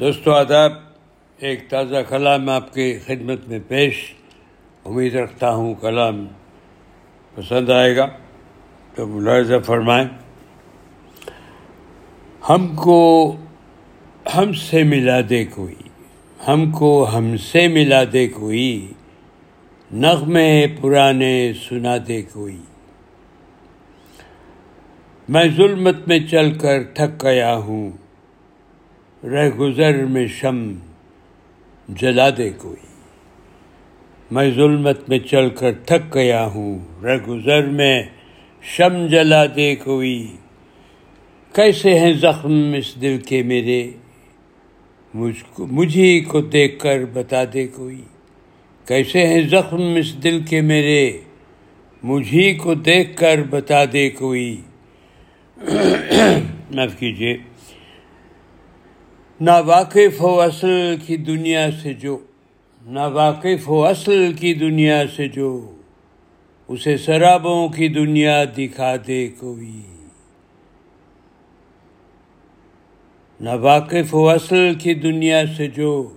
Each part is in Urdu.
دوستو، آداب، ایک تازہ کلام آپ کی خدمت میں پیش۔ امید رکھتا ہوں کلام پسند آئے گا، تو ملاحظہ فرمائیں۔ ہم کو ہم سے ملا دے کوئی، ہم کو ہم سے ملا دے کوئی نغمے پرانے سنا دے کوئی۔ میں ظلمت میں چل کر تھک گیا ہوں رہ گزر میں شم جلا دے کوئی۔ میں ظلمت میں چل کر تھک گیا ہوں۔ رہ گزر میں شم جلا دے کوئی۔ کیسے ہیں زخم اس دل کے میرے؟ مجھ کو مجھے کو دیکھ کر بتا دے کوئی۔ کیسے ہیں زخم اس دل کے میرے؟ مجھے کو دیکھ کر بتا دے کوئی۔ معاف کیجیے نا واقف ہو اصل کی دنیا سے جو نا واقف ہو اصل کی دنیا سے جو، اسے شرابوں کی دنیا دکھا دے کوئی۔ نا واقف ہو اصل کی دنیا سے جو،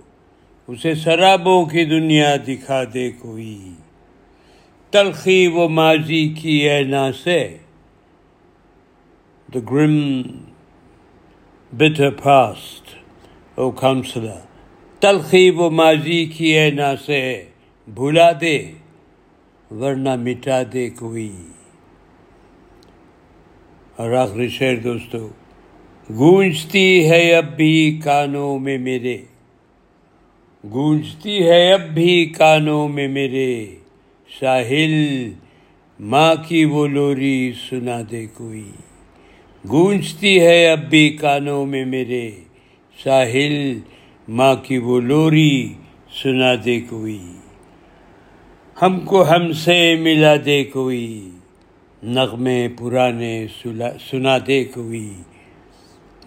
اسے شرابوں کی دنیا دکھا دے کوئی۔ تلخی و ماضی کی اینا سے دا گرم bitter past او کاؤنسلر تلخی و ماضی کی نا سے بھلا دے، ورنہ مٹا دے کوئی۔ اور آخری شعر دوستو، گونجتی ہے اب بھی کانوں میں میرے۔ گونجتی ہے اب بھی کانوں میں میرے۔ ساحل، ماں کی وہ لوری سنا دے کوئی۔ گونجتی ہے اب بھی کانوں میں میرے۔ ساحل ماں کی وہ لوری سنا دے کوئی۔ ہم کو ہم سے ملا دے کوئی۔ نغمے پرانے سنا دے کوئی۔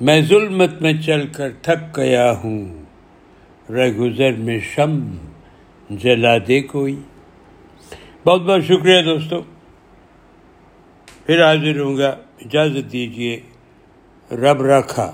میں ظلمت میں چل کر تھک گیا ہوں۔ رہ گزر میں شم جلا دے کوئی۔ بہت بہت شکریہ دوستوں پھر حاضر ہوں گا۔ اجازت دیجیے رب رکھا۔